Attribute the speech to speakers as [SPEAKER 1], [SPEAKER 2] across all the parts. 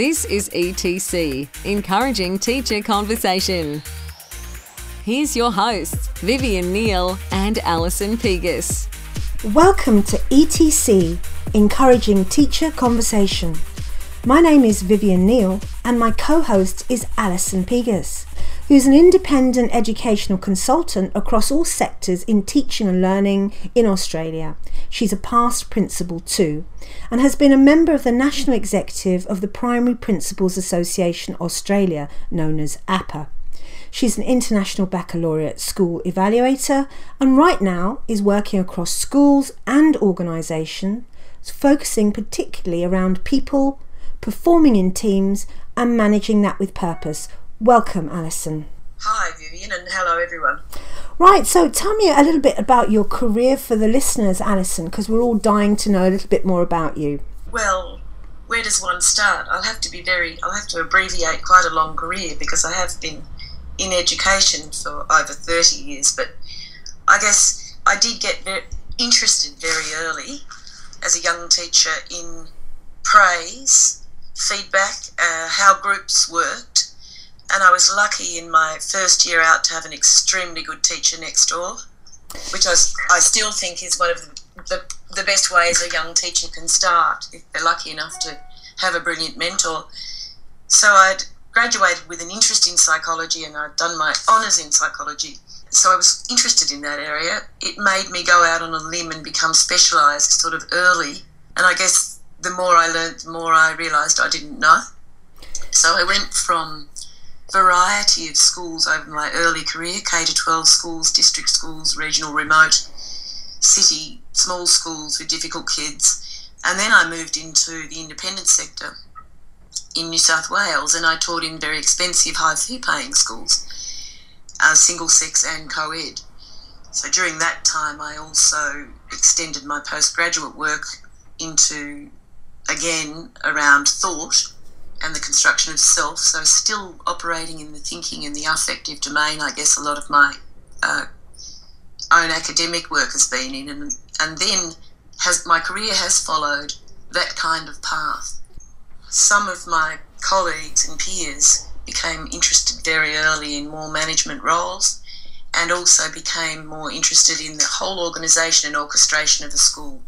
[SPEAKER 1] This is ETC, Encouraging Teacher Conversation. Here's your hosts, Vivian Neal and Alison Pegas.
[SPEAKER 2] Welcome to ETC, Encouraging Teacher Conversation. My name is Vivian Neal and my co host is Alison Pegas, who's an independent educational consultant across all sectors in teaching and learning in Australia. She's a past principal too and has been a member of the National Executive of the Primary Principals Association Australia, known as APA. She's an international baccalaureate school evaluator and right now is working across schools and organisations, focusing particularly around people, performing in teams, and managing that with purpose. Welcome, Alison.
[SPEAKER 3] Hi, Vivian, and hello, everyone.
[SPEAKER 2] Right, so tell me a little bit about your career for the listeners, Alison, because we're all dying to know a little bit more about you.
[SPEAKER 3] Well, where does one start? I'll have to be very, I'll have to abbreviate quite a long career because I have been in education for over 30 years, but I guess I did get very interested very early as a young teacher in praise, feedback, uh, how groups worked, and I was lucky in my first year out to have an extremely good teacher next door, which I, I still think is one of the, the, the best ways a young teacher can start if they're lucky enough to have a brilliant mentor. So I'd graduated with an interest in psychology and I'd done my honours in psychology. So I was interested in that area. It made me go out on a limb and become specialised sort of early. And I guess the more I learned, the more I realised I didn't know. So I went from variety of schools over my early career K to 12 schools, district schools, regional remote, city, small schools with difficult kids. And then I moved into the independent sector in New South Wales, and I taught in very expensive, high fee paying schools, uh, single sex and co ed. So during that time, I also extended my postgraduate work into, again, around thought and the construction of self. So still operating in the thinking and the affective domain, I guess a lot of my uh, own academic work has been in, and, and then has my career has followed that kind of path some of my colleagues and peers became interested very early in more management roles and also became more interested in the whole organisation and orchestration of the school.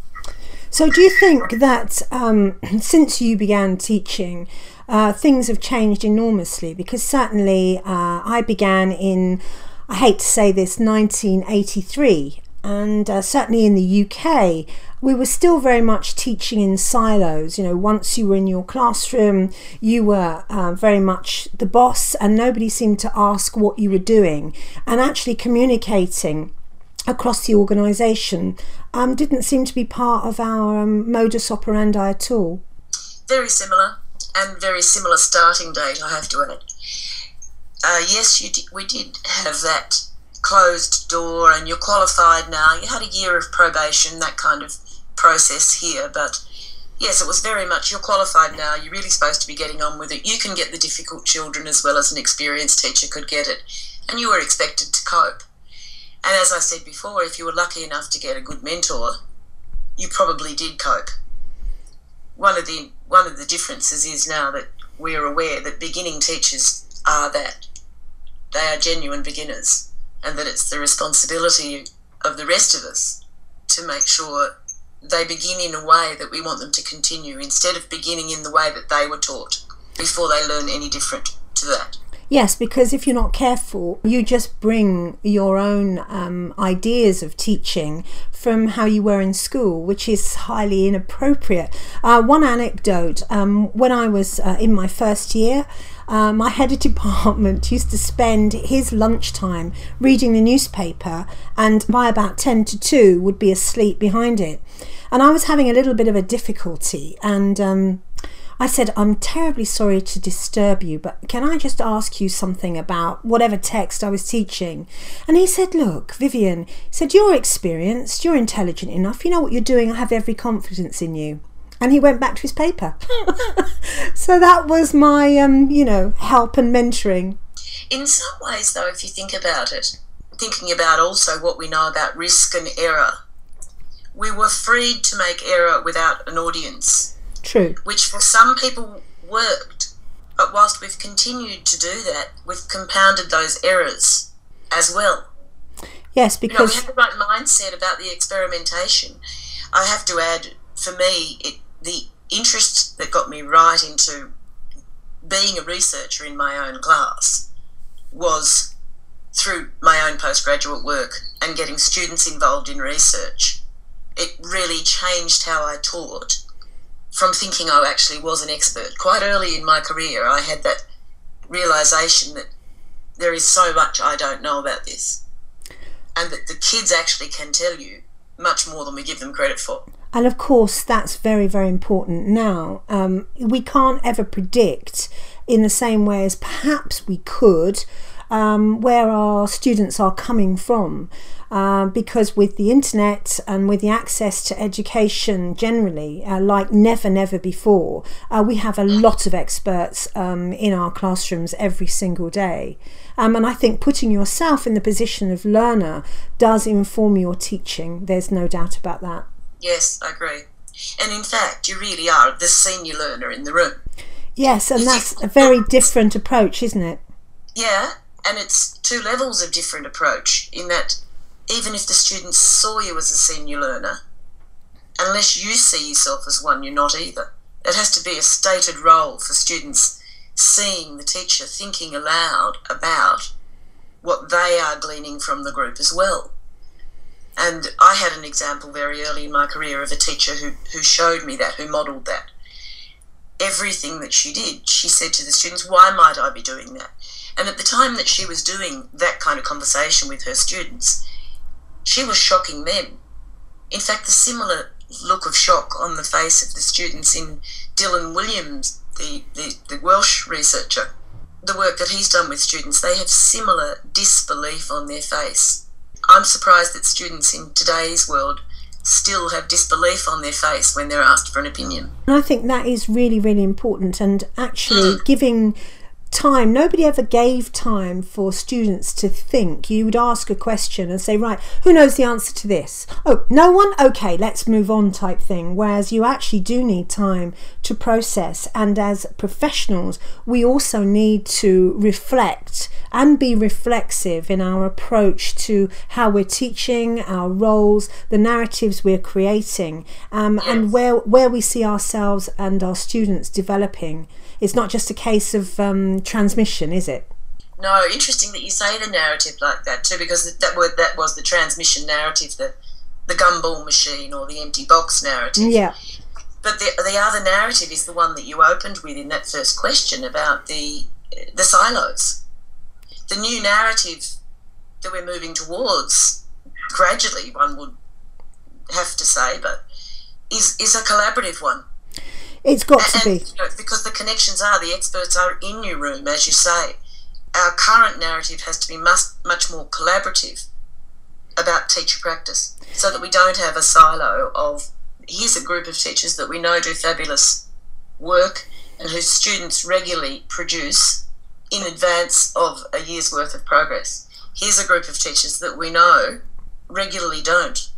[SPEAKER 2] So, do you think that um, since you began teaching, uh, things have changed enormously? Because certainly uh, I began in, I hate to say this, 1983, and uh, certainly in the UK, we were still very much teaching in silos. You know, once you were in your classroom, you were uh, very much the boss, and nobody seemed to ask what you were doing. And actually, communicating across the organisation um, didn't seem to be part of our um, modus operandi at all.
[SPEAKER 3] Very similar, and very similar starting date, I have to add. Uh, yes, we did have that closed door and you're qualified now. You had a year of probation, that kind of process here, but yes, it was very much you're qualified now. You're really supposed to be getting on with it. You can get the difficult children as well as an experienced teacher could get it, and you were expected to cope. And as I said before, if you were lucky enough to get a good mentor, you probably did cope. One of the one of the differences is now that we're aware that beginning teachers are that. They are genuine beginners and that it's the responsibility of the rest of us to make sure they begin in a way that we want them to continue instead of beginning in the way that they were taught before they learn any different to that.
[SPEAKER 2] Yes, because if you're not careful, you just bring your own um, ideas of teaching from how you were in school, which is highly inappropriate. Uh, one anecdote um, when I was uh, in my first year, uh, my head of department used to spend his lunchtime reading the newspaper and by about 10 to 2 would be asleep behind it. And I was having a little bit of a difficulty and um, I said, I'm terribly sorry to disturb you, but can I just ask you something about whatever text I was teaching? And he said, Look, Vivian, he said, You're experienced, you're intelligent enough, you know what you're doing, I have every confidence in you and he went back to his paper. so that was my, um, you know, help and mentoring.
[SPEAKER 3] In some ways, though, if you think about it, thinking about also what we know about risk and error, we were freed to make error without an audience.
[SPEAKER 2] True.
[SPEAKER 3] Which for some people worked. But whilst we've continued to do that, we've compounded those errors as well.
[SPEAKER 2] Yes, because
[SPEAKER 3] you know, we have the right mindset about the experimentation. I have to add, for me, it, the interest that got me right into being a researcher in my own class was through my own postgraduate work and getting students involved in research. It really changed how I taught from thinking I actually was an expert. Quite early in my career, I had that realization that there is so much I don't know about this, and that the kids actually can tell you much more than we give them credit for.
[SPEAKER 2] And of course, that's very, very important now. Um, we can't ever predict in the same way as perhaps we could um, where our students are coming from. Uh, because with the internet and with the access to education generally, uh, like never, never before, uh, we have a lot of experts um, in our classrooms every single day. Um, and I think putting yourself in the position of learner does inform your teaching. There's no doubt about that.
[SPEAKER 3] Yes, I agree. And in fact, you really are the senior learner in the room.
[SPEAKER 2] Yes, and that's a very different approach, isn't it?
[SPEAKER 3] Yeah, and it's two levels of different approach in that even if the students saw you as a senior learner, unless you see yourself as one, you're not either. It has to be a stated role for students seeing the teacher thinking aloud about what they are gleaning from the group as well. And I had an example very early in my career of a teacher who, who showed me that, who modelled that. Everything that she did, she said to the students, Why might I be doing that? And at the time that she was doing that kind of conversation with her students, she was shocking them. In fact, the similar look of shock on the face of the students in Dylan Williams, the, the, the Welsh researcher, the work that he's done with students, they have similar disbelief on their face. I'm surprised that students in today's world still have disbelief on their face when they're asked for an opinion.
[SPEAKER 2] And I think that is really, really important, and actually mm. giving time nobody ever gave time for students to think. You would ask a question and say right who knows the answer to this? Oh no one? Okay let's move on type thing. Whereas you actually do need time to process. And as professionals we also need to reflect and be reflexive in our approach to how we're teaching our roles the narratives we're creating um, yes. and where where we see ourselves and our students developing it's not just a case of um, transmission, is it?
[SPEAKER 3] No, interesting that you say the narrative like that too, because that word that was the transmission narrative, the the gumball machine or the empty box narrative.
[SPEAKER 2] Yeah.
[SPEAKER 3] But the the other narrative is the one that you opened with in that first question about the the silos. The new narrative that we're moving towards gradually, one would have to say, but is is a collaborative one.
[SPEAKER 2] It's got to be.
[SPEAKER 3] You know, because the connections are, the experts are in your room, as you say. Our current narrative has to be much, much more collaborative about teacher practice so that we don't have a silo of here's a group of teachers that we know do fabulous work and whose students regularly produce in advance of a year's worth of progress. Here's a group of teachers that we know regularly don't.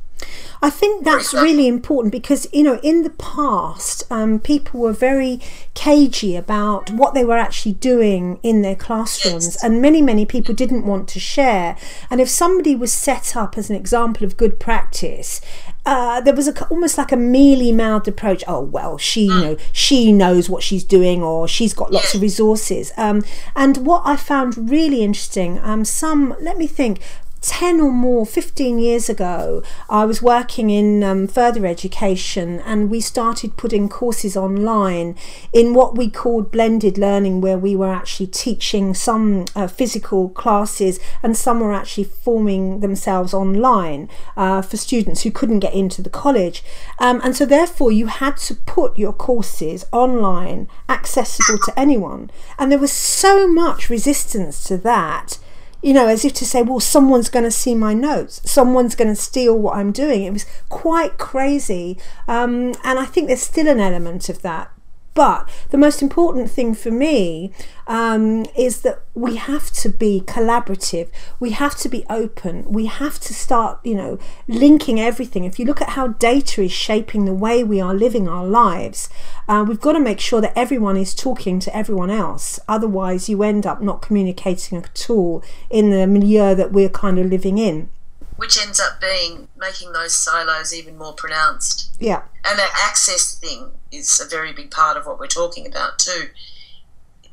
[SPEAKER 2] I think that's really important because, you know, in the past, um, people were very cagey about what they were actually doing in their classrooms, and many, many people didn't want to share. And if somebody was set up as an example of good practice, uh, there was a, almost like a mealy mouthed approach. Oh well, she mm. you know she knows what she's doing, or she's got lots of resources. Um, and what I found really interesting, um, some let me think, 10 or more, 15 years ago, I was working in um, further education and we started putting courses online in what we called blended learning, where we were actually teaching some uh, physical classes and some were actually forming themselves online uh, for students who couldn't get into the college. Um, and so, therefore, you had to put your courses online, accessible to anyone. And there was so much resistance to that you know, as if to say, well, someone's going to see my notes, someone's going to steal what I'm doing. It was quite crazy. Um, and I think there's still an element of that But the most important thing for me um, is that we have to be collaborative. We have to be open. We have to start, you know, linking everything. If you look at how data is shaping the way we are living our lives, uh, we've got to make sure that everyone is talking to everyone else. Otherwise, you end up not communicating at all in the milieu that we're kind of living in
[SPEAKER 3] which ends up being making those silos even more pronounced.
[SPEAKER 2] Yeah.
[SPEAKER 3] And that access thing is a very big part of what we're talking about too.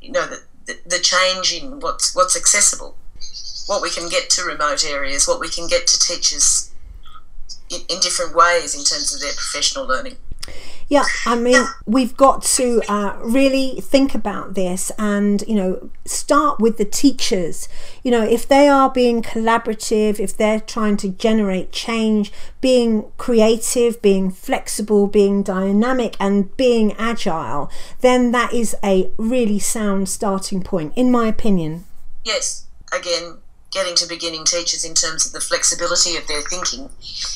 [SPEAKER 3] You know, the, the, the change in what's what's accessible, what we can get to remote areas, what we can get to teachers in, in different ways in terms of their professional learning.
[SPEAKER 2] Yeah, I mean, we've got to uh, really think about this and, you know, start with the teachers. You know, if they are being collaborative, if they're trying to generate change, being creative, being flexible, being dynamic, and being agile, then that is a really sound starting point, in my opinion.
[SPEAKER 3] Yes, again, getting to beginning teachers in terms of the flexibility of their thinking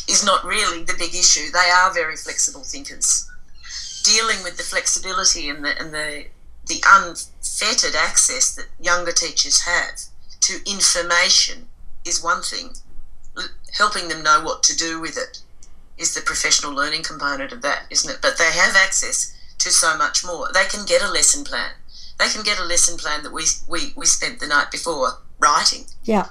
[SPEAKER 3] is not really the big issue. They are very flexible thinkers. Dealing with the flexibility and the, and the, the unfettered access that younger teachers have to information is one thing. Helping them know what to do with it is the professional learning component of that, isn't it? But they have access to so much more. They can get a lesson plan. They can get a lesson plan that we, we, we spent the night before writing.
[SPEAKER 2] Yeah.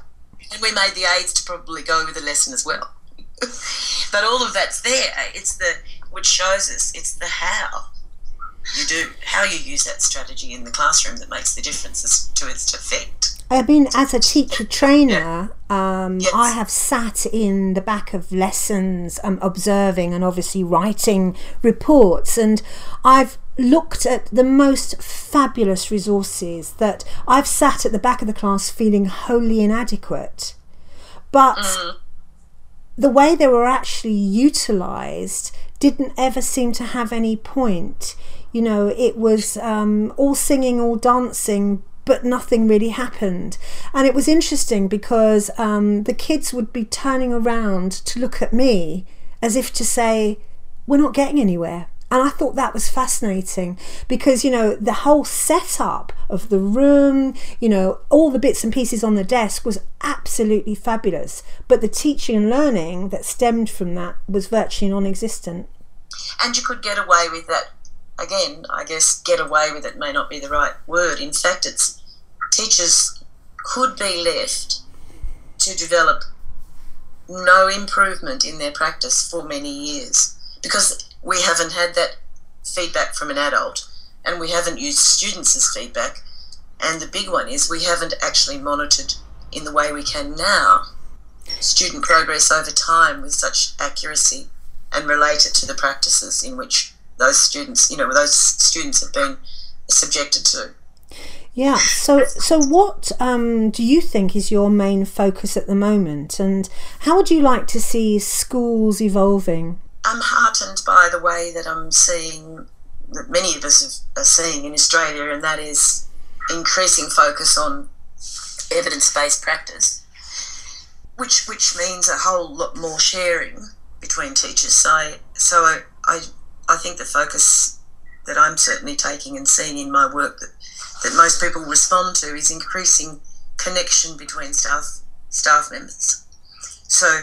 [SPEAKER 3] And we made the aids to probably go with the lesson as well. but all of that's there. It's the which shows us it's the how you do how you use that strategy in the classroom that makes the difference to its effect.
[SPEAKER 2] I mean, as a teacher trainer, um, yes. I have sat in the back of lessons, um, observing and obviously writing reports, and I've looked at the most fabulous resources that I've sat at the back of the class feeling wholly inadequate. But mm. the way they were actually utilized didn't ever seem to have any point. You know, it was um, all singing, all dancing, but nothing really happened. And it was interesting because um, the kids would be turning around to look at me as if to say, We're not getting anywhere. And I thought that was fascinating because, you know, the whole setup of the room, you know, all the bits and pieces on the desk was absolutely fabulous. But the teaching and learning that stemmed from that was virtually non existent.
[SPEAKER 3] And you could get away with that. Again, I guess get away with it may not be the right word. In fact, it's teachers could be left to develop no improvement in their practice for many years because we haven't had that feedback from an adult and we haven't used students as feedback. And the big one is we haven't actually monitored in the way we can now student progress over time with such accuracy and relate it to the practices in which those students, you know, those students have been subjected to.
[SPEAKER 2] Yeah. So, so what um, do you think is your main focus at the moment, and how would you like to see schools evolving?
[SPEAKER 3] I'm heartened by the way that I'm seeing that many of us are seeing in Australia, and that is increasing focus on evidence-based practice, which which means a whole lot more sharing between teachers. So, so I, I, I think the focus that I'm certainly taking and seeing in my work that, that most people respond to is increasing connection between staff staff members. So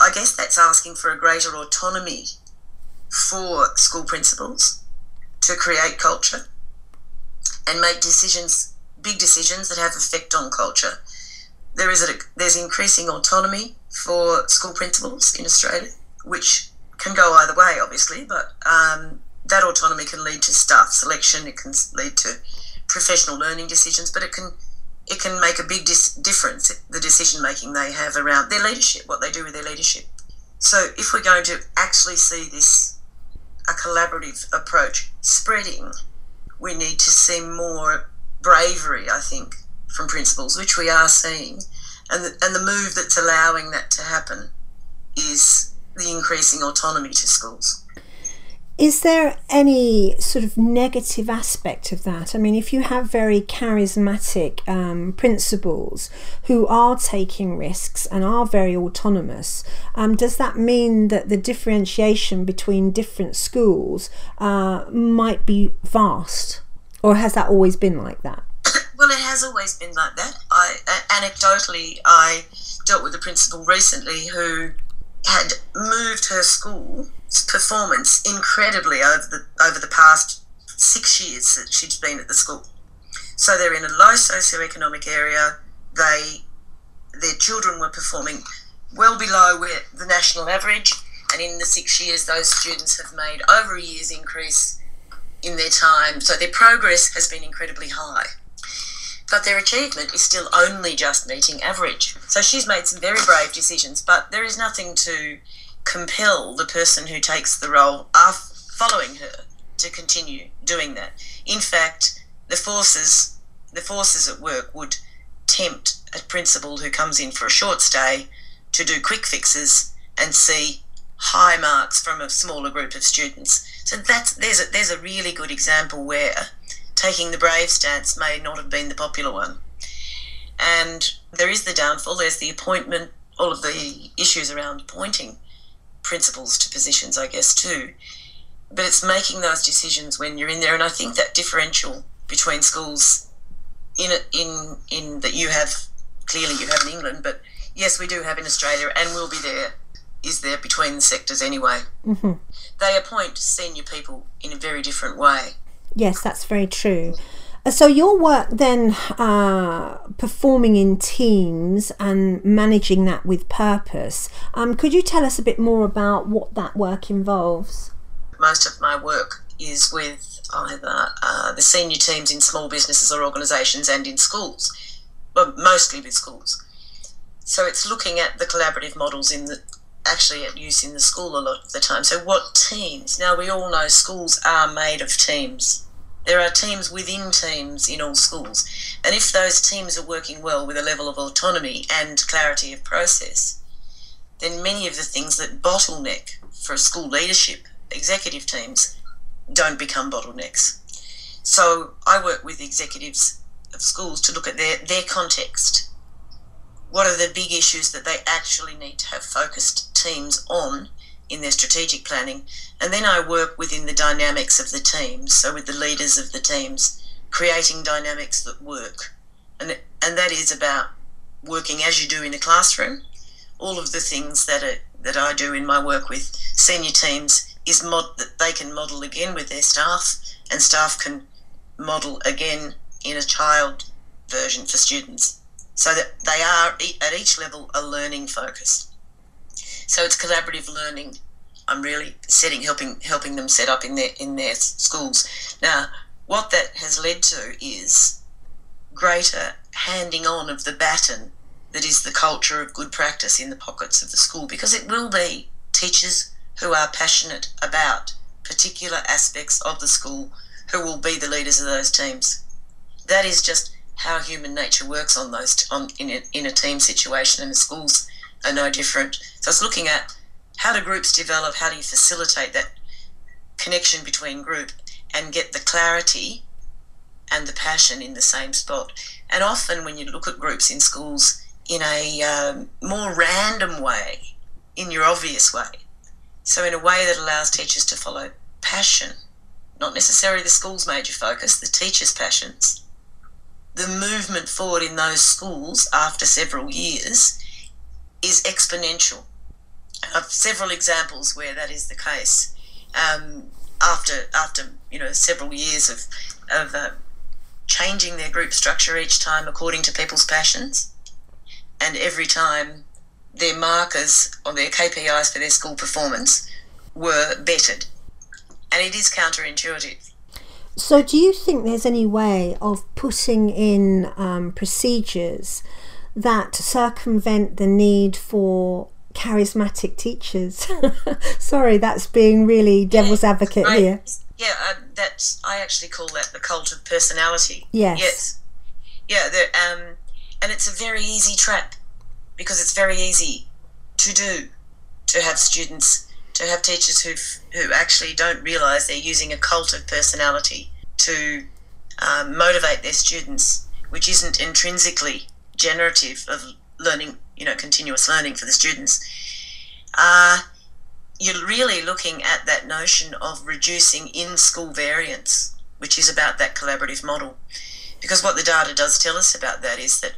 [SPEAKER 3] I guess that's asking for a greater autonomy for school principals to create culture and make decisions, big decisions that have effect on culture. There is a, there's increasing autonomy for school principals in Australia, which can go either way, obviously, but um, that autonomy can lead to staff selection, it can lead to professional learning decisions, but it can it can make a big dis- difference the decision making they have around their leadership, what they do with their leadership. So if we're going to actually see this a collaborative approach spreading, we need to see more bravery, I think, from principals, which we are seeing, and the, and the move that's allowing that to happen is the increasing autonomy to schools.
[SPEAKER 2] Is there any sort of negative aspect of that? I mean, if you have very charismatic um, principals who are taking risks and are very autonomous, um, does that mean that the differentiation between different schools uh, might be vast? Or has that always been like that?
[SPEAKER 3] Well, it has always been like that. I anecdotally, I dealt with a principal recently who had moved her school performance incredibly over the over the past six years that she's been at the school. So they're in a low socioeconomic area. They their children were performing well below where the national average, and in the six years, those students have made over a year's increase in their time. So their progress has been incredibly high. But their achievement is still only just meeting average. So she's made some very brave decisions, but there is nothing to compel the person who takes the role following her to continue doing that. In fact, the forces the forces at work would tempt a principal who comes in for a short stay to do quick fixes and see high marks from a smaller group of students. So that's there's a there's a really good example where taking the brave stance may not have been the popular one. And there is the downfall, there's the appointment, all of the issues around appointing principals to positions, I guess, too. But it's making those decisions when you're in there, and I think that differential between schools in in in that you have clearly you have in England, but yes, we do have in Australia, and will be there. Is there between the sectors anyway?
[SPEAKER 2] Mm-hmm.
[SPEAKER 3] They appoint senior people in a very different way.
[SPEAKER 2] Yes, that's very true. So your work then uh, performing in teams and managing that with purpose. Um, could you tell us a bit more about what that work involves?
[SPEAKER 3] Most of my work is with either uh, the senior teams in small businesses or organisations and in schools, but mostly with schools. So it's looking at the collaborative models in the actually at use in the school a lot of the time. So what teams? Now we all know schools are made of teams there are teams within teams in all schools. And if those teams are working well with a level of autonomy and clarity of process, then many of the things that bottleneck for school leadership, executive teams, don't become bottlenecks. So I work with executives of schools to look at their, their context. What are the big issues that they actually need to have focused teams on in their strategic planning. And then I work within the dynamics of the teams, so with the leaders of the teams, creating dynamics that work. And, and that is about working as you do in a classroom. All of the things that, are, that I do in my work with senior teams is mod, that they can model again with their staff, and staff can model again in a child version for students. So that they are at each level a learning focus. So it's collaborative learning. I'm really setting helping helping them set up in their in their schools. Now, what that has led to is greater handing on of the baton that is the culture of good practice in the pockets of the school because it will be teachers who are passionate about particular aspects of the school who will be the leaders of those teams. That is just how human nature works on those on in a, in a team situation and the schools are no different. So it's looking at how do groups develop, how do you facilitate that connection between group and get the clarity and the passion in the same spot. And often when you look at groups in schools in a um, more random way, in your obvious way, so in a way that allows teachers to follow passion, not necessarily the school's major focus, the teacher's passions. The movement forward in those schools after several years is exponential. I have several examples where that is the case. Um, after after you know several years of of uh, changing their group structure each time according to people's passions, and every time their markers or their KPIs for their school performance were bettered, and it is counterintuitive.
[SPEAKER 2] So, do you think there's any way of putting in um, procedures that circumvent the need for charismatic teachers. Sorry, that's being really devil's yeah, advocate
[SPEAKER 3] I,
[SPEAKER 2] here.
[SPEAKER 3] Yeah, uh, that's I actually call that the cult of personality.
[SPEAKER 2] Yes.
[SPEAKER 3] Yes. Yeah, um, and it's a very easy trap because it's very easy to do to have students to have teachers who who actually don't realise they're using a cult of personality to um, motivate their students, which isn't intrinsically generative of learning, you know, continuous learning for the students. Uh, you're really looking at that notion of reducing in school variance, which is about that collaborative model. Because what the data does tell us about that is that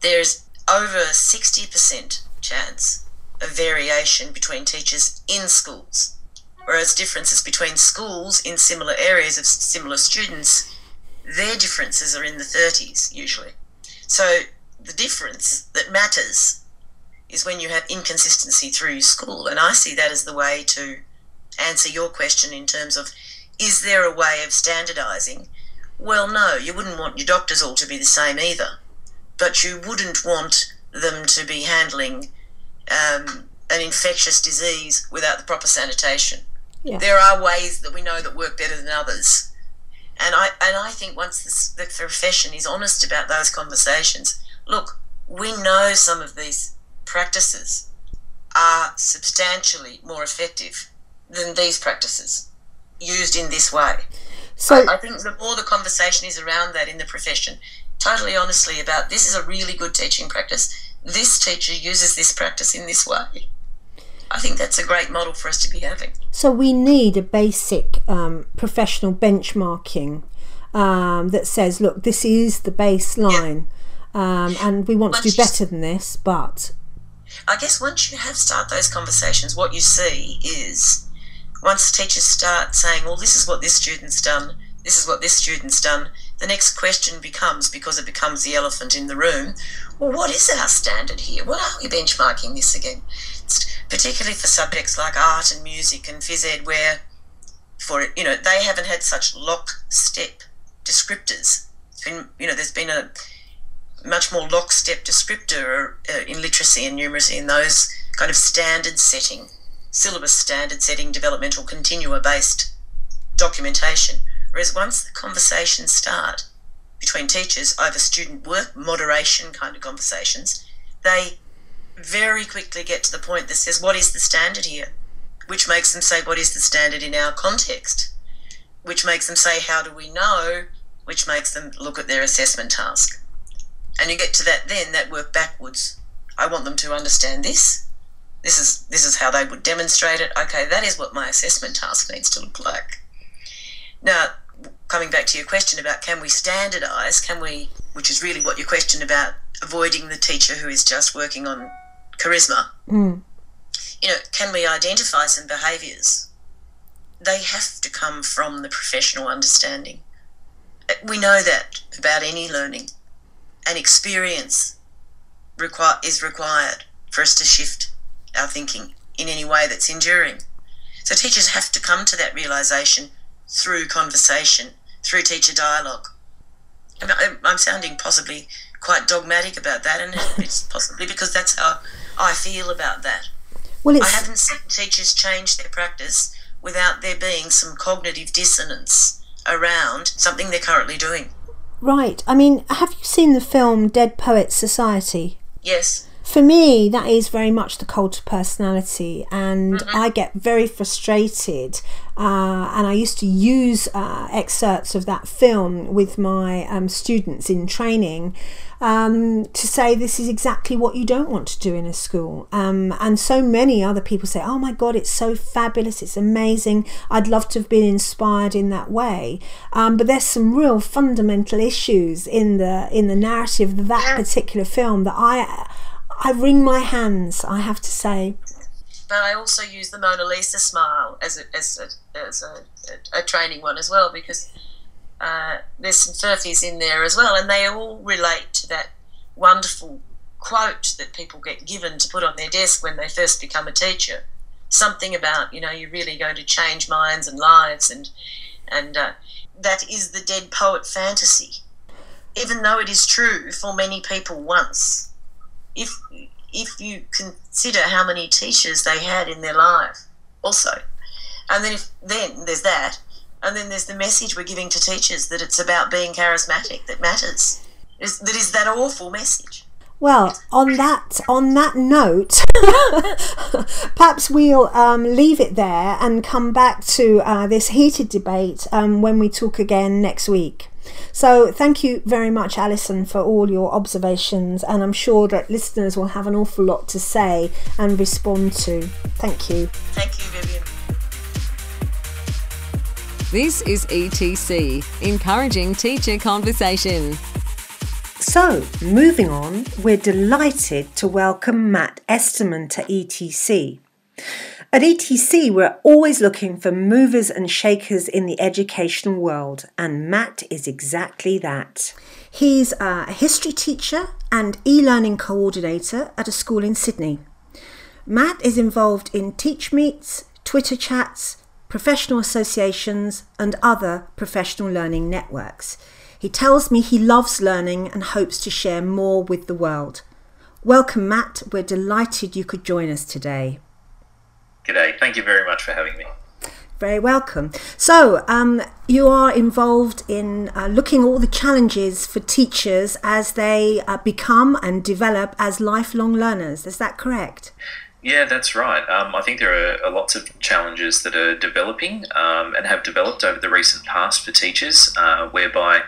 [SPEAKER 3] there's over 60% chance of variation between teachers in schools, whereas differences between schools in similar areas of similar students, their differences are in the 30s usually. So the difference that matters is when you have inconsistency through school. And I see that as the way to answer your question in terms of is there a way of standardizing? Well, no, you wouldn't want your doctors all to be the same either, but you wouldn't want them to be handling um, an infectious disease without the proper sanitation. Yeah. There are ways that we know that work better than others. And I, and I think once this, the profession is honest about those conversations, look, we know some of these practices are substantially more effective than these practices used in this way. So I, I, think the more the conversation is around that in the profession, totally honestly about this is a really good teaching practice. This teacher uses this practice in this way. I think that's a great model for us to be having.
[SPEAKER 2] So we need a basic um, professional benchmarking um, that says, look, this is the baseline, yeah. um, and we want once to do better than this, but
[SPEAKER 3] I guess once you have start those conversations, what you see is once teachers start saying, well, this is what this student's done, this is what this student's done, the next question becomes, because it becomes the elephant in the room, well, what is our standard here? What are we benchmarking this again? Particularly for subjects like art and music and phys ed, where for you know they haven't had such lockstep descriptors. Been, you know, there's been a much more lockstep descriptor uh, in literacy and numeracy in those kind of standard setting, syllabus standard setting, developmental continua based documentation. Whereas once the conversations start between teachers over student work, moderation kind of conversations, they very quickly get to the point that says, What is the standard here? Which makes them say, What is the standard in our context? Which makes them say, How do we know? Which makes them look at their assessment task and you get to that then that work backwards i want them to understand this this is this is how they would demonstrate it okay that is what my assessment task needs to look like now coming back to your question about can we standardize can we which is really what your question about avoiding the teacher who is just working on charisma mm. you know can we identify some behaviors they have to come from the professional understanding we know that about any learning and experience require, is required for us to shift our thinking in any way that's enduring. So teachers have to come to that realization through conversation, through teacher dialogue. I'm sounding possibly quite dogmatic about that, and it's possibly because that's how I feel about that. Well, I haven't seen teachers change their practice without there being some cognitive dissonance around something they're currently doing.
[SPEAKER 2] Right. I mean, have you seen the film Dead Poets Society?
[SPEAKER 3] Yes.
[SPEAKER 2] For me, that is very much the cult of personality, and mm-hmm. I get very frustrated. Uh, and I used to use uh, excerpts of that film with my um, students in training um, to say this is exactly what you don't want to do in a school. Um, and so many other people say, oh my God, it's so fabulous, it's amazing, I'd love to have been inspired in that way. Um, but there's some real fundamental issues in the in the narrative of that particular film that I I wring my hands, I have to say.
[SPEAKER 3] But I also use the Mona Lisa smile as a, as a, as a, a, a training one as well because uh, there's some furfies in there as well, and they all relate to that wonderful quote that people get given to put on their desk when they first become a teacher. Something about you know you're really going to change minds and lives, and and uh, that is the dead poet fantasy. Even though it is true for many people once, if if you consider how many teachers they had in their life, also, and then if then there's that, and then there's the message we're giving to teachers that it's about being charismatic that matters. Is, that is that awful message.
[SPEAKER 2] Well, on that on that note, perhaps we'll um, leave it there and come back to uh, this heated debate um, when we talk again next week. So, thank you very much, Alison, for all your observations, and I'm sure that listeners will have an awful lot to say and respond to. Thank you.
[SPEAKER 3] Thank you, Vivian.
[SPEAKER 1] This is ETC, encouraging teacher conversation.
[SPEAKER 2] So, moving on, we're delighted to welcome Matt Esterman to ETC. At ETC, we're always looking for movers and shakers in the educational world, and Matt is exactly that. He's a history teacher and e learning coordinator at a school in Sydney. Matt is involved in teach meets, Twitter chats, professional associations, and other professional learning networks. He tells me he loves learning and hopes to share more with the world. Welcome, Matt. We're delighted you could join us today.
[SPEAKER 4] G'day. Thank you very much for having me.
[SPEAKER 2] Very welcome. So, um, you are involved in uh, looking at all the challenges for teachers as they uh, become and develop as lifelong learners. Is that correct?
[SPEAKER 4] Yeah, that's right. Um, I think there are, lots of challenges that are developing um, and have developed over the recent past for teachers, uh, whereby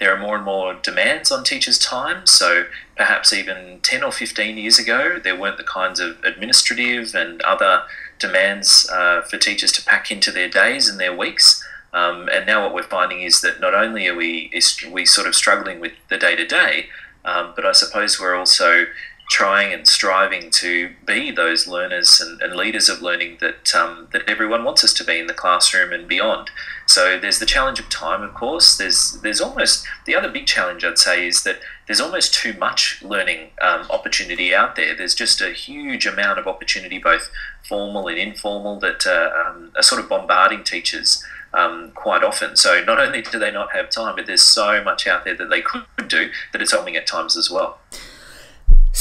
[SPEAKER 4] there are more and more demands on teachers' time. So perhaps even 10 or 15 years ago, there weren't the kinds of administrative and other demands uh, for teachers to pack into their days and their weeks. Um, and now what we're finding is that not only are we is we sort of struggling with the day to day, but I suppose we're also trying and striving to be those learners and, and leaders of learning that um, that everyone wants us to be in the classroom and beyond. So there's the challenge of time, of course. There's there's almost the other big challenge I'd say is that there's almost too much learning um, opportunity out there. There's just a huge amount of opportunity, both formal and informal, that uh, um, are sort of bombarding teachers. Um, quite often. So not only do they not have time, but there's so much out there that they could do that it's helping at times as well.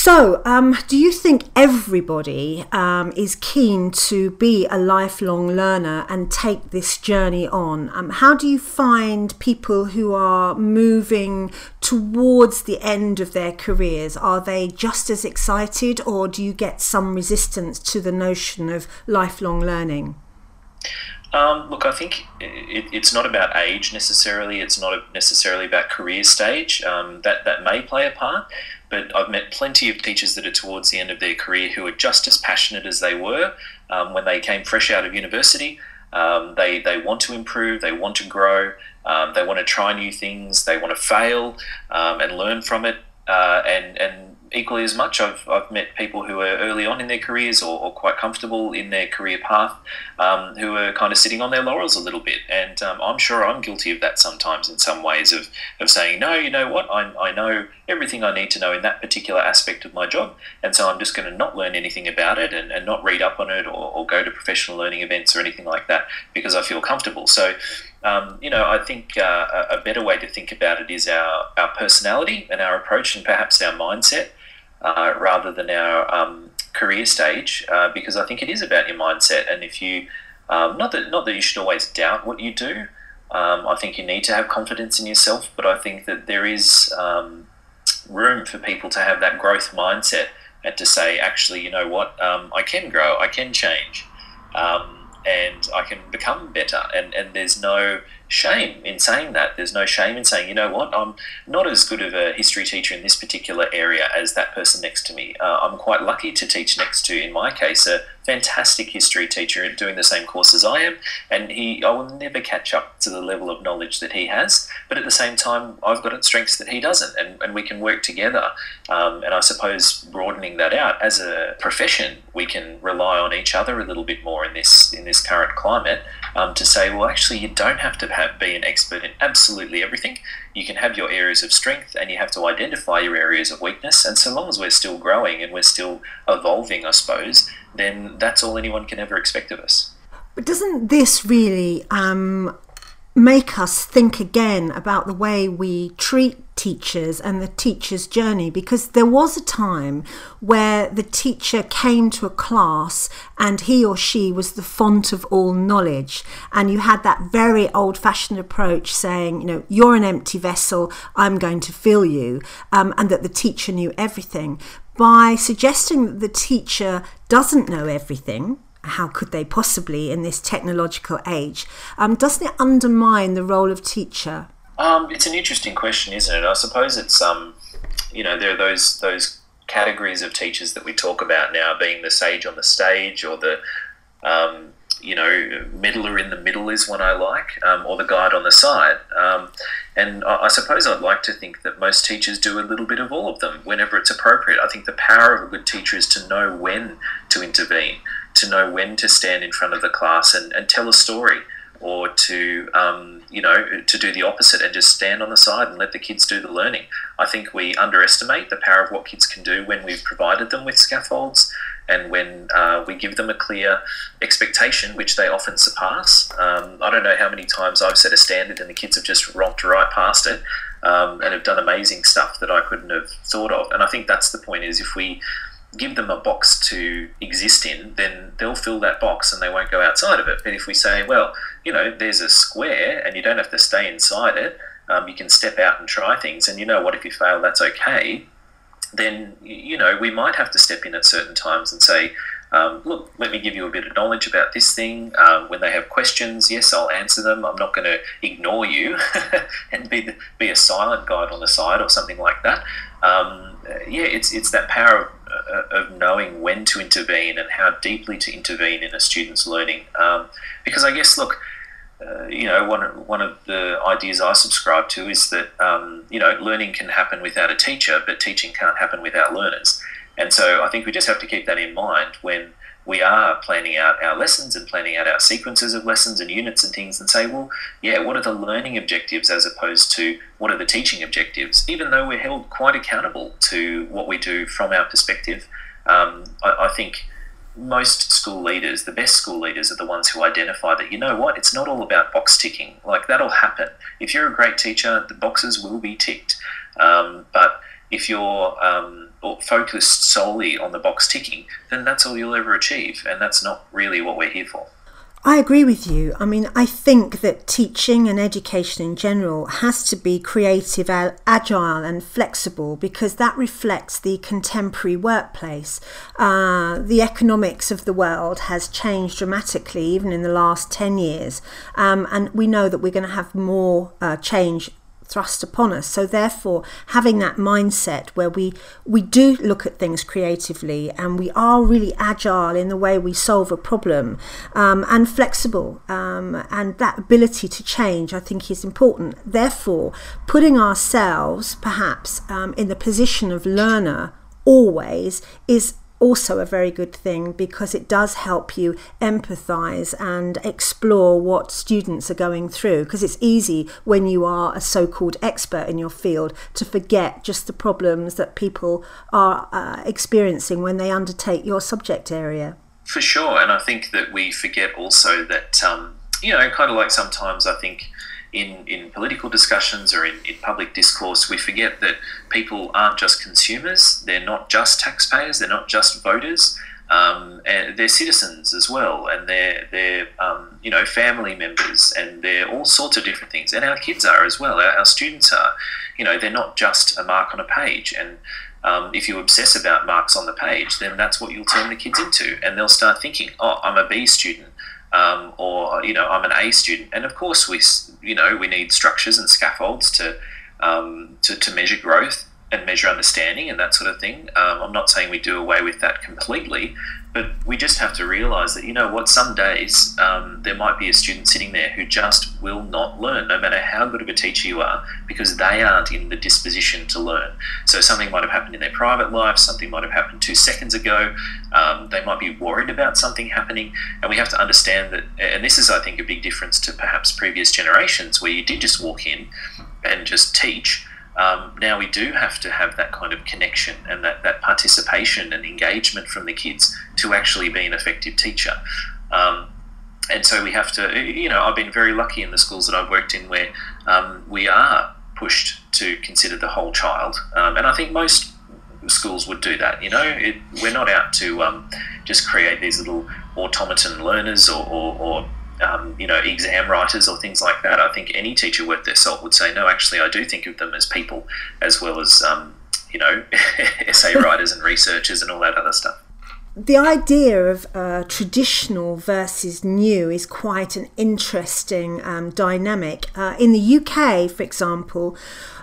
[SPEAKER 2] So, um, do you think everybody um, is keen to be a lifelong learner and take this journey on? Um, how do you find people who are moving towards the end of their careers? Are they just as excited, or do you get some resistance to the notion of lifelong learning?
[SPEAKER 4] Um, look, I think it, it's not about age necessarily. It's not necessarily about career stage. Um, that that may play a part, but I've met plenty of teachers that are towards the end of their career who are just as passionate as they were um, when they came fresh out of university. Um, they they want to improve. They want to grow. Um, they want to try new things. They want to fail um, and learn from it. Uh, and and equally as much, I've, I've met people who are early on in their careers or, or quite comfortable in their career path um, who are kind of sitting on their laurels a little bit. And um, I'm sure I'm guilty of that sometimes in some ways of, of saying, no, you know what, I, I know everything I need to know in that particular aspect of my job. And so I'm just going to not learn anything about it and, and not read up on it or, or go to professional learning events or anything like that because I feel comfortable. So, um, you know, I think uh, a better way to think about it is our, our personality and our approach and perhaps our mindset uh, rather than our um, career stage, uh, because I think it is about your mindset. And if you, um, not that not that you should always doubt what you do, um, I think you need to have confidence in yourself. But I think that there is um, room for people to have that growth mindset and to say, actually, you know what, um, I can grow, I can change, um, and I can become better. And and there's no shame in saying that. There's no shame in saying, you know what, I'm not as good of a history teacher in this particular area as that person next to me. Uh, I'm quite lucky to teach next to, in my case, a fantastic history teacher doing the same course as I am, and he I will never catch up to the level of knowledge that he has. But at the same time, I've got strengths that he doesn't, and, and we can work together. Um, and I suppose broadening that out as a profession, we can rely on each other a little bit more in this in this current climate um, to say, well, actually, you don't have to have, be an expert in absolutely everything. You can have your areas of strength, and you have to identify your areas of weakness. And so long as we're still growing and we're still evolving, I suppose, then that's all anyone can ever expect of us.
[SPEAKER 2] But doesn't this really um, make us think again about the way we treat teachers and the teacher's journey because there was a time where the teacher came to a class and he or she was the font of all knowledge. And you had that very old fashioned approach saying you know you're an empty vessel i'm going to fill you um, and that the teacher knew everything. By suggesting that the teacher doesn't know everything how could they possibly in this technological age um, doesn't it undermine the role of teacher
[SPEAKER 4] um, it's an interesting question, isn't it? I suppose it's um, you know, there are those those categories of teachers that we talk about now, being the sage on the stage or the um, you know, meddler in the middle is one I like, um, or the guide on the side. Um, and I, I, suppose I'd like to think that most teachers do a little bit of all of them whenever it's appropriate. I think the power of a good teacher is to know when to intervene, to know when to stand in front of the class and, and tell a story or to um, you know to do the opposite and just stand on the side and let the kids do the learning. I think we underestimate the power of what kids can do when we've provided them with scaffolds and when uh, we give them a clear expectation, which they often surpass. Um, I don't know how many times I've set a standard and the kids have just romped right past it um, and have done amazing stuff that I couldn't have thought of. And I think that's the point: is if we give them a box to exist in, then they'll fill that box and they won't go outside of it. But if we say, well, you know, there's a square and you don't have to stay inside it, um, you can step out and try things, and you know what, if you fail, that's okay, then, you know, we might have to step in at certain times and say, um, look, let me give you a bit of knowledge about this thing. Um, when they have questions, yes, I'll answer them. I'm not going to ignore you and be the, be a silent guide on the side or something like that. Um, yeah, it's it's that power of of knowing when to intervene and how deeply to intervene in a student's learning. Um, because I guess, look, uh, you know, one one of the ideas I subscribe to is that um, you know learning can happen without a teacher, but teaching can't happen without learners. And so I think we just have to keep that in mind when we are planning out our lessons and planning out our sequences of lessons and units and things and say, well, yeah, what are the learning objectives as opposed to what are the teaching objectives? Even though we're held quite accountable to what we do from our perspective, um, I, I think most school leaders, the best school leaders, are the ones who identify that, you know what, it's not all about box ticking. Like, that'll happen. If you're a great teacher, the boxes will be ticked. Um, but if you're um, focused solely on the box ticking, then that's all you'll ever achieve, and that's not really what we're here for.
[SPEAKER 2] I agree with you. I mean, I think that teaching and education in general has to be creative, agile, and flexible because that reflects the contemporary workplace. Uh, the economics of the world has changed dramatically, even in the last 10 years. Um, and we know that we're going to have more uh, change thrust upon us. So therefore, having that mindset where we we do look at things creatively and we are really agile in the way we solve a problem um, and flexible, um, and that ability to change, I think, is important. Therefore, putting ourselves perhaps um, in the position of learner always is also a very good thing because it does help you empathize and explore what students are going through. Because it's easy when you are a so-called expert in your field to forget just the problems that people are uh, experiencing when they undertake your subject area.
[SPEAKER 4] For sure and i think that we forget also that um, you know kind of like sometimes i think in, in political discussions or in, in public discourse, we forget that people aren't just consumers, they're not just taxpayers, they're not just voters. Um, and they're citizens as well, and they're they're um, you know family members, and they're all sorts of different things. And our kids are as well. Our, our students are, you know, they're not just a mark on a page. And um, if you obsess about marks on the page, then that's what you'll turn the kids into, and they'll start thinking, "Oh, I'm a B student um, or you know I'm an A student, and of course we you know we need structures and scaffolds to um, to, to measure growth and measure understanding and that sort of thing. Um, I'm not saying we do away with that completely, but we just have to realize that, you know what, some days um, there might be a student sitting there who just will not learn, no matter how good of a teacher you are, because they aren't in the disposition to learn. So something might have happened in their private life, something might have happened two seconds ago, um, they might be worried about something happening, and we have to understand that, and this is, I think, a big difference to perhaps previous generations where you did just walk in and just teach um, now we do have to have that kind of connection and that, that participation and engagement from the kids to actually be an effective teacher. Um, and so we have to, you know, I've been very lucky in the schools that I've worked in where um, we are pushed to consider the whole child, um, and I think most schools would do that. You know, it, we're not out to um, just create these little automaton learners or, or, or um, you know, exam writers or things like that. I think any teacher worth their salt would say, no, actually, I do think of them as people as well as, um, you know, essay writers and researchers and all that other stuff
[SPEAKER 2] the idea of uh, traditional versus new is quite an interesting um, dynamic. Uh, in the UK, for example,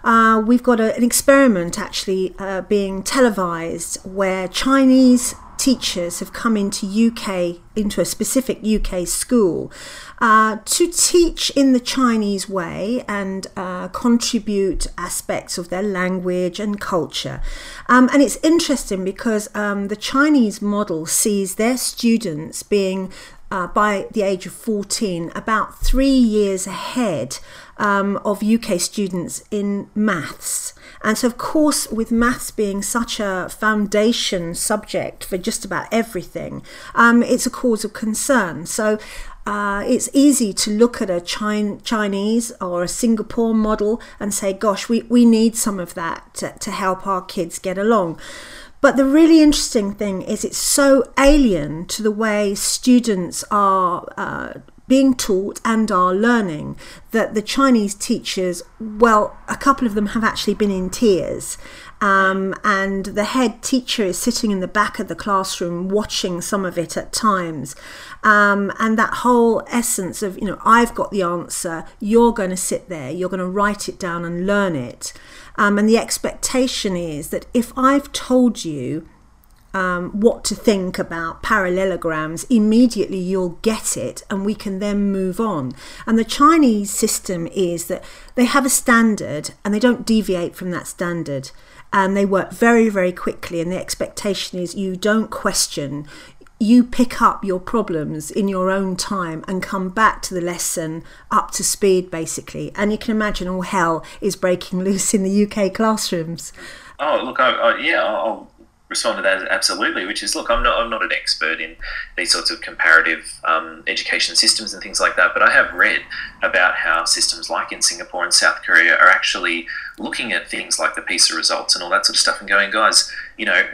[SPEAKER 2] uh, we've got a, an experiment actually uh, being televised where Chinese teachers have come into UK into a specific UK school uh, to teach in the Chinese way and uh, contribute aspects of their language and culture. Um, and it's interesting because um, the Chinese model sees their students being uh, by the age of 14, about three years ahead um, of UK students in maths. And so, of course, with maths being such a foundation subject for just about everything, um, it's a cause of concern. So, uh, it's easy to look at a Chinese or a Singapore model and say, gosh, we, we need some of that to, to help our kids get along. But the really interesting thing is it's so alien to the way students are uh, being taught and are learning that the Chinese teachers, well, a couple of them have actually been in tears. Um, and the head teacher is sitting in the back of the classroom watching some of it at times. Um, and that whole essence of, you know, I've got the answer, you're going to sit there, you're going to write it down and learn it. Um, and the expectation is that if I've told you um, what to think about parallelograms, immediately you'll get it and we can then move on. And the Chinese system is that they have a standard and they don't deviate from that standard. And they work very, very quickly, and the expectation is you don't question, you pick up your problems in your own time and come back to the lesson up to speed, basically. And you can imagine all hell is breaking loose in the UK classrooms.
[SPEAKER 4] Oh, look, I, I, yeah, I'll respond to that absolutely. Which is, look, I'm not, I'm not an expert in these sorts of comparative um, education systems and things like that, but I have read about how systems like in Singapore and South Korea are actually looking at things like the PISA results and all that sort of stuff and going, guys, you know,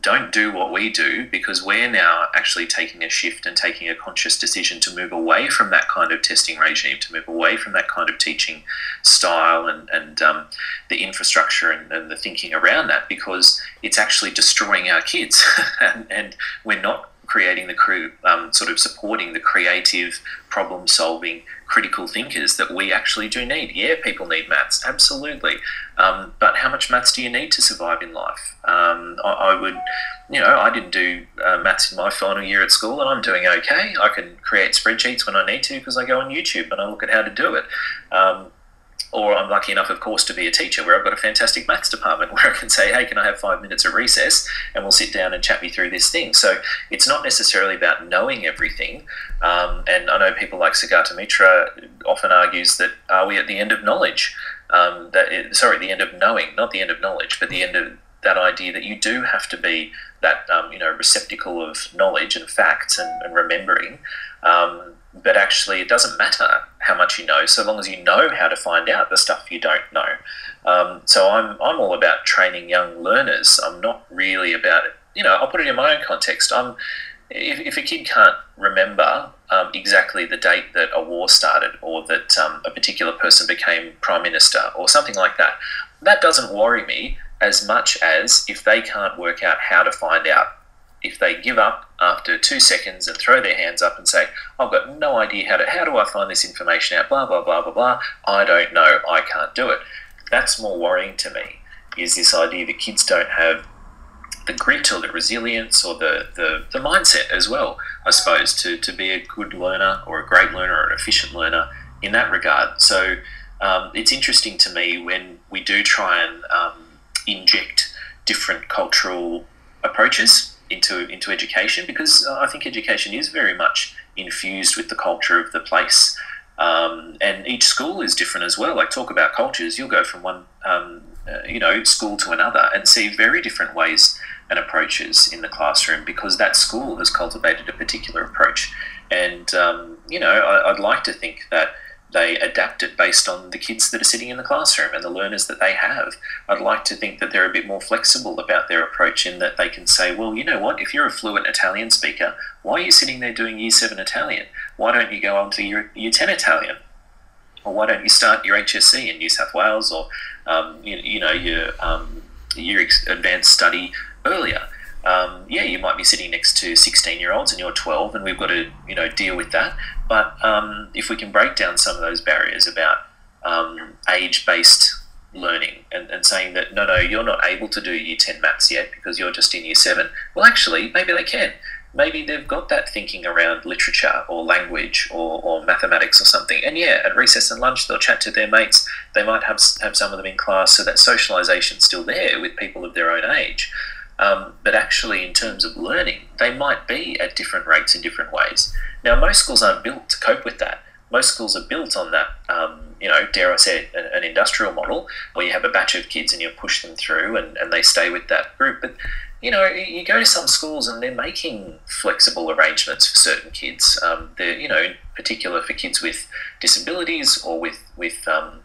[SPEAKER 4] don't do what we do because we're now actually taking a shift and taking a conscious decision to move away from that kind of testing regime, to move away from that kind of teaching style and, and um, the infrastructure and, and, the thinking around that because it's actually destroying our kids. and, and we're not creating the crew, um, sort of supporting the creative, problem solving, critical thinkers that we actually do need. Yeah, people need maths, absolutely. Um, but how much maths do you need to survive in life? Um, I, I, would, you know, I didn't do uh, maths in my final year at school and I'm doing okay. I can create spreadsheets when I need to because I go on YouTube and I look at how to do it. Or I'm lucky enough, of course, to be a teacher where I've got a fantastic maths department where I can say, hey, can I have five minutes of recess and we'll sit down and chat me through this thing. So it's not necessarily about knowing everything. Um, and I know people like Siddhartha Mitra often argues that are we at the end of knowledge? Um, that it, sorry, the end of knowing, not the end of knowledge, but the end of that idea that you do have to be that um, you know receptacle of knowledge and facts and, and remembering. Um, but actually, it doesn't matter how much you know, so long as you know how to find out the stuff you don't know. Um, so I'm I'm all about training young learners. I'm not really about you know I'll put it in my own context. I'm if, if a kid can't remember um, exactly the date that a war started or that um, a particular person became prime minister or something like that, that doesn't worry me as much as if they can't work out how to find out if they give up after two seconds and throw their hands up and say, I've got no idea how to, how do I find this information out, blah, blah, blah, blah, blah, I don't know, I can't do it. That's more worrying to me, is this idea that kids don't have the grit or the resilience or the, the, the mindset as well, I suppose, to, to be a good learner or a great learner or an efficient learner in that regard. So um, it's interesting to me when we do try and um, inject different cultural approaches into into education because I think education is very much infused with the culture of the place. Um, and each school is different as well. Like talk about cultures, you'll go from one um, uh, you know, school to another and see very different ways and approaches in the classroom because that school has cultivated a particular approach. And, um, you know, I, I'd like to think that they adapt it based on the kids that are sitting in the classroom and the learners that they have. I'd like to think that they're a bit more flexible about their approach in that they can say, well, you know what, if you're a fluent Italian speaker, why are you sitting there doing Year 7 Italian? Why don't you go on to Year, year 10 Italian? Or why don't you start your HSC in New South Wales or, um, you, you, know, your, um, your advanced study earlier? um, yeah, you might be sitting next to 16 year olds and you're 12, and we've got to, you know, deal with that. But um, if we can break down some of those barriers about um, age based learning and, and saying that, no, no, you're not able to do year 10 maths yet because you're just in year 7, well, actually, maybe they can. Maybe they've got that thinking around literature or language or, or mathematics or something. And yeah, at recess and lunch, they'll chat to their mates. They might have, have some of them in class, so that socialization's still there with people of their own age. Um, but actually, in terms of learning, they might be at different rates in different ways. Now, most schools aren't built to cope with that. Most schools are built on that, um, you know, dare I say, an, an, industrial model where you have a batch of kids and you push them through and, and they stay with that group. But, you know, you go to some schools and they're making flexible arrangements for certain kids. Um, they're, you know, in particular for kids with disabilities or with, with um,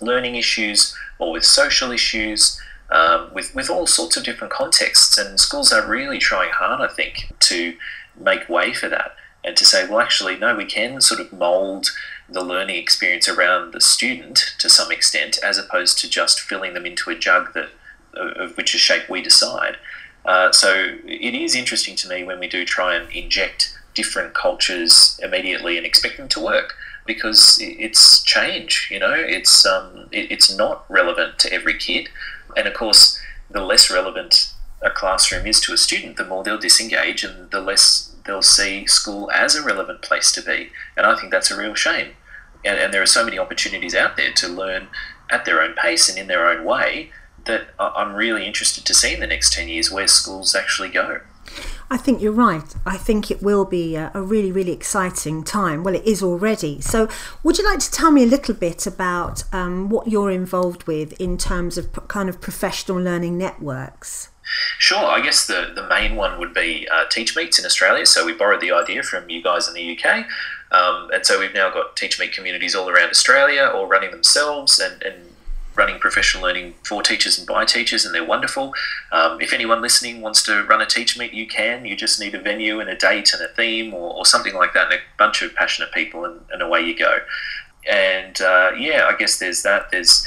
[SPEAKER 4] learning issues or with social issues um, with, with all sorts of different contexts. And schools are really trying hard, I think, to make way for that and to say, well, actually, no, we can sort of mold the learning experience around the student to some extent, as opposed to just filling them into a jug that of which shape we decide. Uh, so it is interesting to me when we do try and inject different cultures immediately and expect them to work because it's change. You know, it's um, it, it's not relevant to every kid. And of course, the less relevant a classroom is to a student, the more they'll disengage and the less they'll see school as a relevant place to be. And I think that's a real shame. And, and there are so many opportunities out there to learn at their own pace and in their own way that I'm really interested to see in the next 10 years where schools actually go.
[SPEAKER 2] I think you're right. I think it will be a, a, really, really exciting time. Well, it is already. So, would you like to tell me a little bit about um, what you're involved with in terms of kind of professional learning networks?
[SPEAKER 4] Sure. I guess the, the main one would be uh, Teach in Australia. So, we borrowed the idea from you guys in the UK. Um, and so, we've now got Teach Meet communities all around Australia, all running themselves and, and running professional learning for teachers and by teachers, and they're wonderful. Um, if anyone listening wants to run a teach meet, you can. You just need a venue and a date and a theme or, or something like that, and a bunch of passionate people, and, and away you go. And uh, yeah, I guess there's that. There's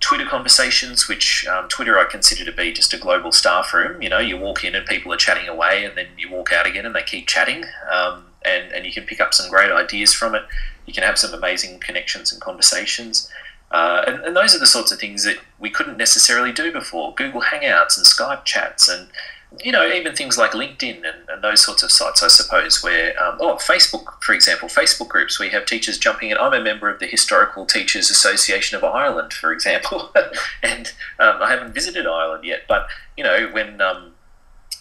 [SPEAKER 4] Twitter conversations, which um, Twitter I consider to be just a global staff room. You know, you walk in and people are chatting away, and then you walk out again and they keep chatting, um, and and you can pick up some great ideas from it. You can have some amazing connections and conversations. Uh, and, and, those are the sorts of things that we couldn't necessarily do before. Google Hangouts and Skype chats, and you know even things like LinkedIn and, and those sorts of sites, I suppose. Where um, oh, Facebook, for example, Facebook groups. We have teachers jumping in. I'm a member of the Historical Teachers Association of Ireland, for example, and um, I haven't visited Ireland yet. But you know when um,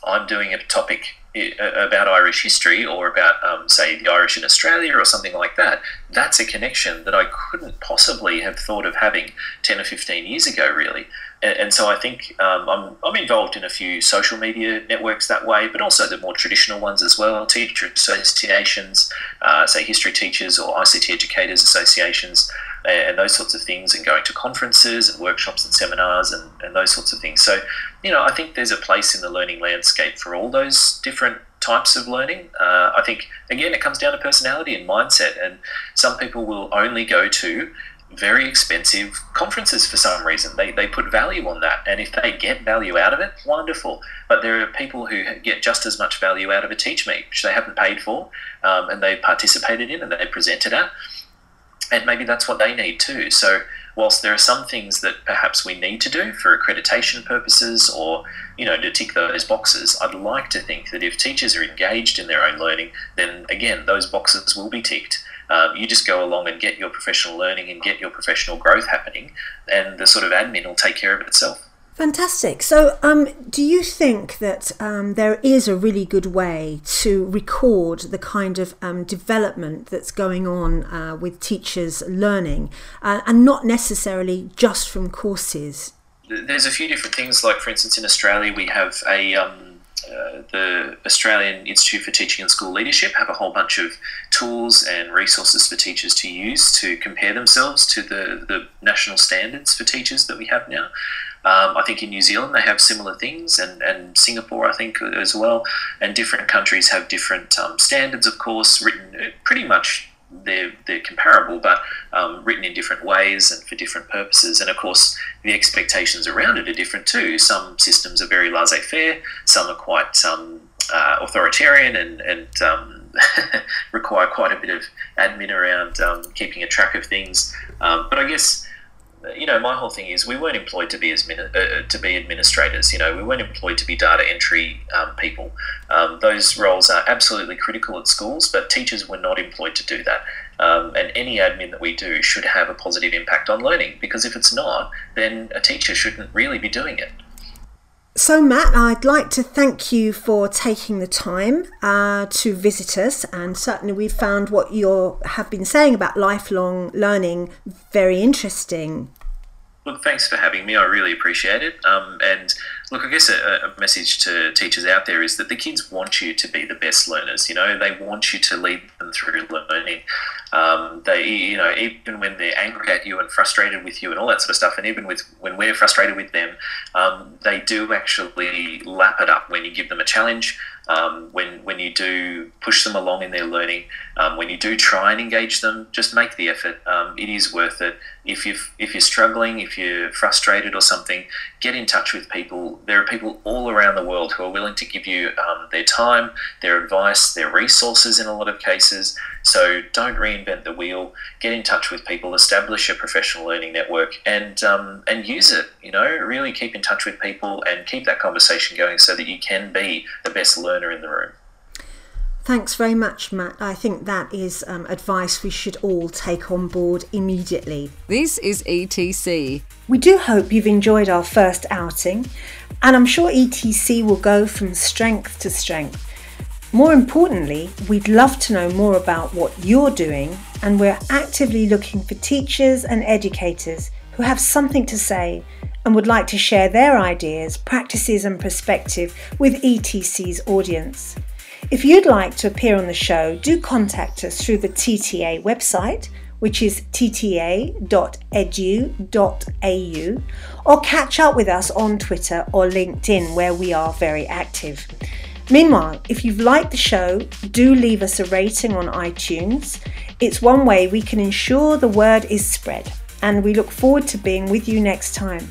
[SPEAKER 4] I'm doing a topic about Irish history or about, um, say, the Irish in Australia or something like that, that's a connection that I couldn't possibly have thought of having 10 or 15 years ago, really. And, and so I think um, I'm, I'm involved in a few social media networks that way, but also the more traditional ones as well teacher associations, uh, say, history teachers or ICT educators associations and those sorts of things, and going to conferences and workshops and seminars and, and those sorts of things. So, you know, I think there's a place in the learning landscape for all those different types of learning. Uh, I think, again, it comes down to personality and mindset. And some people will only go to very expensive conferences for some reason. They, they put value on that. And if they get value out of it, wonderful. But there are people who get just as much value out of a Teach Meet, which they haven't paid for um, and they participated in and they presented at and maybe that's what they need too. So, whilst there are some things that perhaps we need to do for accreditation purposes or you know to tick those boxes, I'd like to think that if teachers are engaged in their own learning, then again those boxes will be ticked. Um, you just go along and get your professional learning and get your professional growth happening, and the sort of admin will take care of itself.
[SPEAKER 2] Fantastic. So, um, do you think that um, there is a really good way to record the kind of um, development that's going on uh, with teachers learning uh, and not necessarily just from courses?
[SPEAKER 4] there's a few different things. Like for instance, in Australia, we have a um, uh, the Australian Institute for Teaching and School Leadership have a whole bunch of tools and resources for teachers to use to compare themselves to the, the national standards for teachers that we have now. Um, I think in New Zealand they have similar things, and, and Singapore, I think, as well. And different countries have different um, standards, of course, written uh, pretty much they're, they're comparable, but um, written in different ways and for different purposes. And of course, the expectations around it are different too. Some systems are very laissez faire, some are quite um, uh, authoritarian and, and um, require quite a bit of admin around um, keeping a track of things. Um, but I guess you know, my whole thing is we weren't employed to be as uh, uh, to be administrators. You know, we weren't employed to be data entry um, people. Um, those roles are absolutely critical at schools, but teachers were not employed to do that. Um, and any admin that we do should have a positive impact on learning because if it's not, then a teacher shouldn't really be doing it.
[SPEAKER 2] So, Matt, I'd like to thank you for taking the time uh, to visit us, and certainly we've found what you have been saying about lifelong learning very interesting.
[SPEAKER 4] Look, thanks for having me. I really appreciate it. Um, and look, I guess a, a, message to teachers out there is that the kids want you to be the best learners. You know, they want you to lead them through learning. Um, they, you know, even when they're angry at you and frustrated with you and all that sort of stuff, and even with when we're frustrated with them, um, they do actually lap it up when you give them a challenge. Um, when when you do push them along in their learning, um, when you do try and engage them, just make the effort. Um, it is worth it. If you if you're struggling, if you're frustrated or something, get in touch with people. There are people all around the world who are willing to give you um, their time, their advice, their resources in a lot of cases. So don't reinvent the wheel. Get in touch with people, establish a professional learning network, and um, and use it. You know, really keep in touch with people and keep that conversation going so that you can be the best learner in the room.
[SPEAKER 2] Thanks very much, Matt. I think that is um, advice we should all take on board immediately.
[SPEAKER 1] This is ETC.
[SPEAKER 2] We do hope you've enjoyed our first outing, and I'm sure ETC will go from strength to strength. More importantly, we'd love to know more about what you're doing, and we're actively looking for teachers and educators who have something to say and would like to share their ideas, practices, and perspective with ETC's audience. If you'd like to appear on the show, do contact us through the TTA website, which is tta.edu.au, or catch up with us on Twitter or LinkedIn, where we are very active. Meanwhile, if you've liked the show, do leave us a rating on iTunes. It's one way we can ensure the word is spread, and we look forward to being with you next time.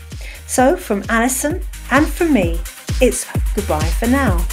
[SPEAKER 2] So, from Alison and from me, it's goodbye for now.